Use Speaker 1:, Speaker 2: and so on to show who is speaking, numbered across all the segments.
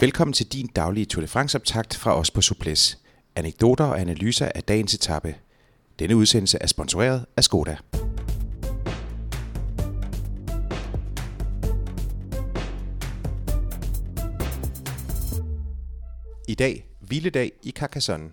Speaker 1: Velkommen til din daglige Tour de France-optakt fra os på Suples. Anekdoter og analyser af dagens etape. Denne udsendelse er sponsoreret af Skoda. I dag, hviledag i Carcassonne.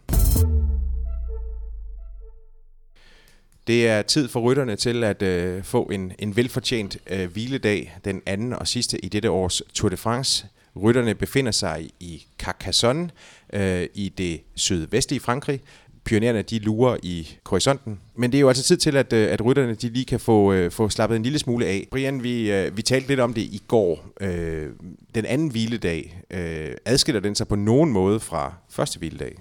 Speaker 1: Det er tid for rytterne til at øh, få en, en velfortjent øh, hviledag, den anden og sidste i dette års Tour de France. Rytterne befinder sig i Carcassonne øh, i det sydvestlige Frankrig. Pionererne de lurer i horisonten. Men det er jo altså tid til, at, øh, at rytterne de lige kan få, øh, få slappet en lille smule af. Brian, vi, øh, vi talte lidt om det i går. Øh, den anden hviledag, øh, adskiller den sig på nogen måde fra første hviledag?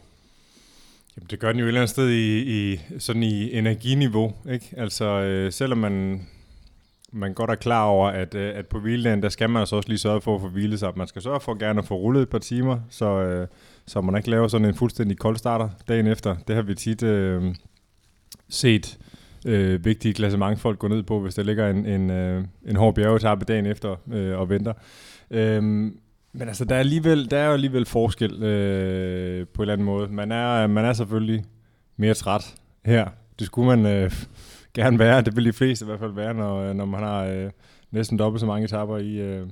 Speaker 2: Jamen, det gør den jo et eller andet sted i, i, sådan i energiniveau. Ikke? Altså, øh, selvom man, man godt er klar over, at, øh, at på hviledagen, der skal man altså også lige sørge for at få hvilet sig. Man skal sørge for gerne at få rullet et par timer, så, øh, så man ikke laver sådan en fuldstændig kold starter dagen efter. Det har vi tit øh, set øh, vigtige klassementfolk gå ned på, hvis der ligger en, en, øh, en hård bjergetappe dagen efter øh, og venter. Øh, men altså, der er, alligevel, der er jo alligevel forskel øh, på en eller anden måde. Man er, man er selvfølgelig mere træt her. Det skulle man øh, gerne være. Det vil de fleste i hvert fald være, når, øh, når man har øh, næsten dobbelt så mange etapper i, øh,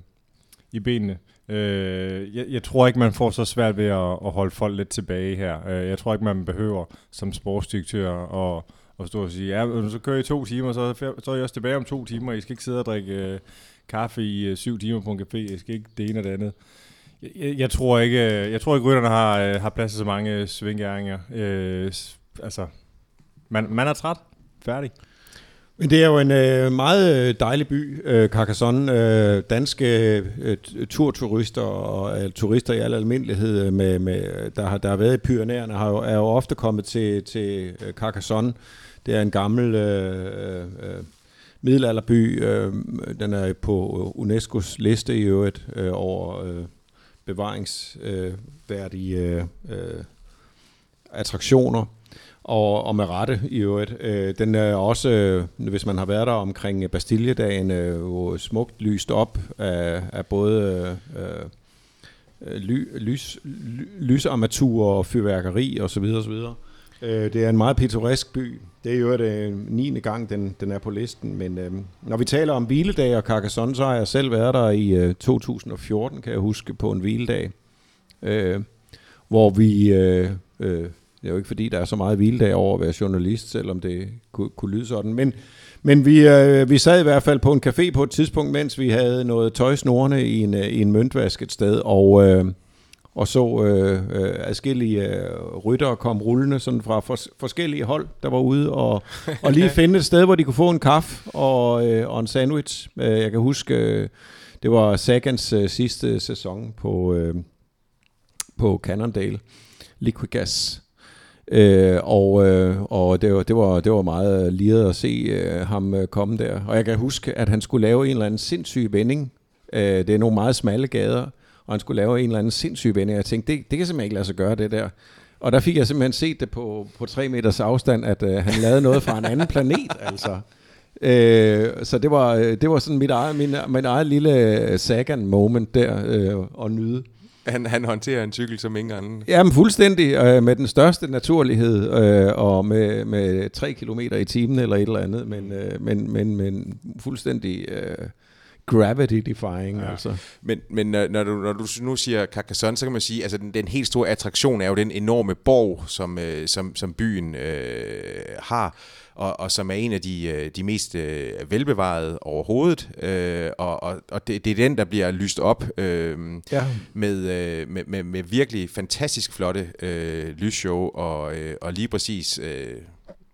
Speaker 2: i benene. Øh, jeg, jeg tror ikke, man får så svært ved at, at holde folk lidt tilbage her. Øh, jeg tror ikke, man behøver som sportsdirektør at, at stå og sige, ja, så kører I to timer, så, så er I også tilbage om to timer. I skal ikke sidde og drikke øh, kaffe i øh, syv timer på en café. I skal ikke det ene og det andet. Jeg, jeg tror ikke, øh, jeg tror ikke rytterne har, øh, har plads til så mange svingæringer. Øh, altså, man, man er træt. Færdig.
Speaker 3: Men det er jo en øh, meget øh, dejlig by, øh, Carcassonne. Øh, danske øh, turturister og øh, turister i al almindelighed, øh, med, med, der, har, der har været i Pyrenæerne, har jo, er jo ofte kommet til, til øh, Carcassonne. Det er en gammel øh, øh, middelalderby. Øh, den er på UNESCO's liste i øvrigt øh, over øh, bevaringsværdige øh, øh, attraktioner og, og med rette i øvrigt. Øh, den er også, øh, hvis man har været der omkring øh, Bastiljedagen, øh, jo smukt lyst op af, af både øh, øh ly, lys, ly, lysarmatur og fyrværkeri osv. videre. Øh, det er en meget pittoresk by. Det er jo det 9. gang, den, den er på listen. Men øh, når vi taler om hviledag og Carcassonne, så har jeg selv været der i øh, 2014, kan jeg huske, på en hviledag. Øh, hvor vi... Øh, øh, det er jo ikke fordi, der er så meget hviledag over at være journalist, selvom det kunne, kunne lyde sådan. Men, men vi, øh, vi sad i hvert fald på en café på et tidspunkt, mens vi havde noget tøjsnorene i en, i en møntvask et sted, og, øh, og så øh, øh, adskillige øh, rytter kom rullende sådan fra for, forskellige hold, der var ude, og, og lige finde et sted, hvor de kunne få en kaffe og, øh, og en sandwich. Øh, jeg kan huske, øh, det var Sagans øh, sidste sæson på, øh, på Cannondale. Liquigas Øh, og øh, og det, var, det, var, det var meget liret at se øh, ham øh, komme der. Og jeg kan huske, at han skulle lave en eller anden sindssyg vending. Øh, det er nogle meget smalle gader, og han skulle lave en eller anden sindssyg vending. Jeg tænkte, det, det kan simpelthen ikke lade sig gøre, det der. Og der fik jeg simpelthen set det på, på tre meters afstand, at øh, han lavede noget fra en anden planet, altså. Øh, så det var, det var sådan mit eget, min, min eget lille Sagan-moment der øh, at nyde.
Speaker 1: Han, han håndterer en cykel som ingen anden.
Speaker 3: Jamen fuldstændig, øh, med den største naturlighed, øh, og med, med 3 km i timen eller et eller andet, men, øh, men, men, men fuldstændig øh, gravity-defying. Ja. Altså.
Speaker 1: Men, men når, du, når du nu siger Carcassonne, så kan man sige, at altså, den, den helt store attraktion er jo den enorme borg, som, øh, som, som byen øh, har og, og som er en af de, øh, de mest øh, velbevarede overhovedet. Øh, og og, og det, det er den, der bliver lyst op øh, ja. med, øh, med, med, med virkelig fantastisk flotte øh, lysshow, og, øh, og lige præcis øh,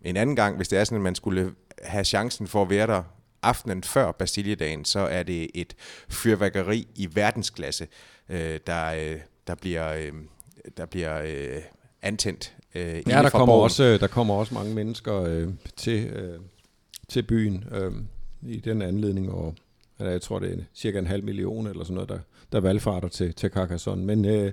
Speaker 1: en anden gang, hvis det er sådan, at man skulle have chancen for at være der aftenen før Bastiljedagen, så er det et fyrværkeri i verdensklasse, øh, der, øh, der bliver, øh, der bliver øh, antændt
Speaker 3: Øh, ja, der kommer, også, der kommer også mange mennesker øh, til, øh, til byen øh, i den anledning, og jeg tror, det er cirka en halv million eller sådan noget, der, der valgfarter til, til Carcassonne. Men, øh,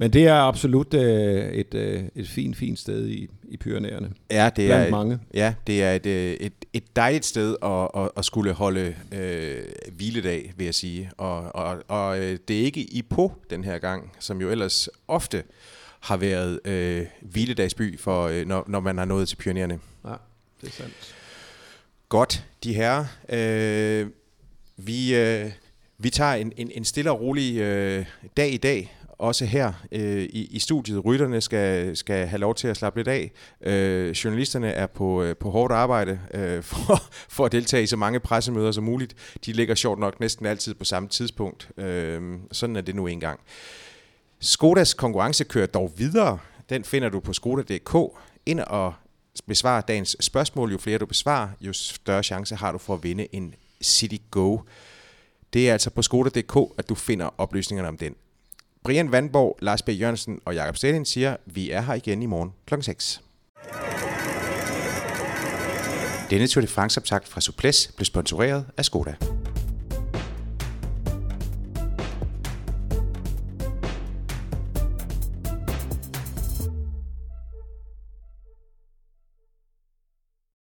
Speaker 3: Men det er absolut øh, et, øh, et fint, fint sted i, i Pyrenæerne.
Speaker 1: Ja, det
Speaker 3: Blandt
Speaker 1: er,
Speaker 3: mange.
Speaker 1: Ja, det er et, øh, et, et dejligt sted at, at, at skulle holde øh, hviledag, vil jeg sige. Og, og, og øh, det er ikke i på den her gang, som jo ellers ofte har været øh, hviledagsby, for, øh, når, når man har nået til Pyrenæerne.
Speaker 3: Ja, det er sandt.
Speaker 1: Godt, de her. Øh, vi, øh, vi tager en, en, en stille og rolig øh, dag i dag, også her øh, i, i studiet. Rytterne skal, skal have lov til at slappe lidt af. Øh, journalisterne er på, øh, på hårdt arbejde øh, for, for at deltage i så mange pressemøder som muligt. De ligger sjovt nok næsten altid på samme tidspunkt. Øh, sådan er det nu engang. Skodas konkurrence kører dog videre. Den finder du på skoda.dk. Ind og besvar dagens spørgsmål. Jo flere du besvarer, jo større chance har du for at vinde en City Go. Det er altså på skoda.dk, at du finder oplysningerne om den. Brian Vandborg, Lars B. Jørgensen og Jakob Stelin siger, vi er her igen i morgen kl. 6. Denne Tour de France-optakt fra Suples blev sponsoreret af Skoda.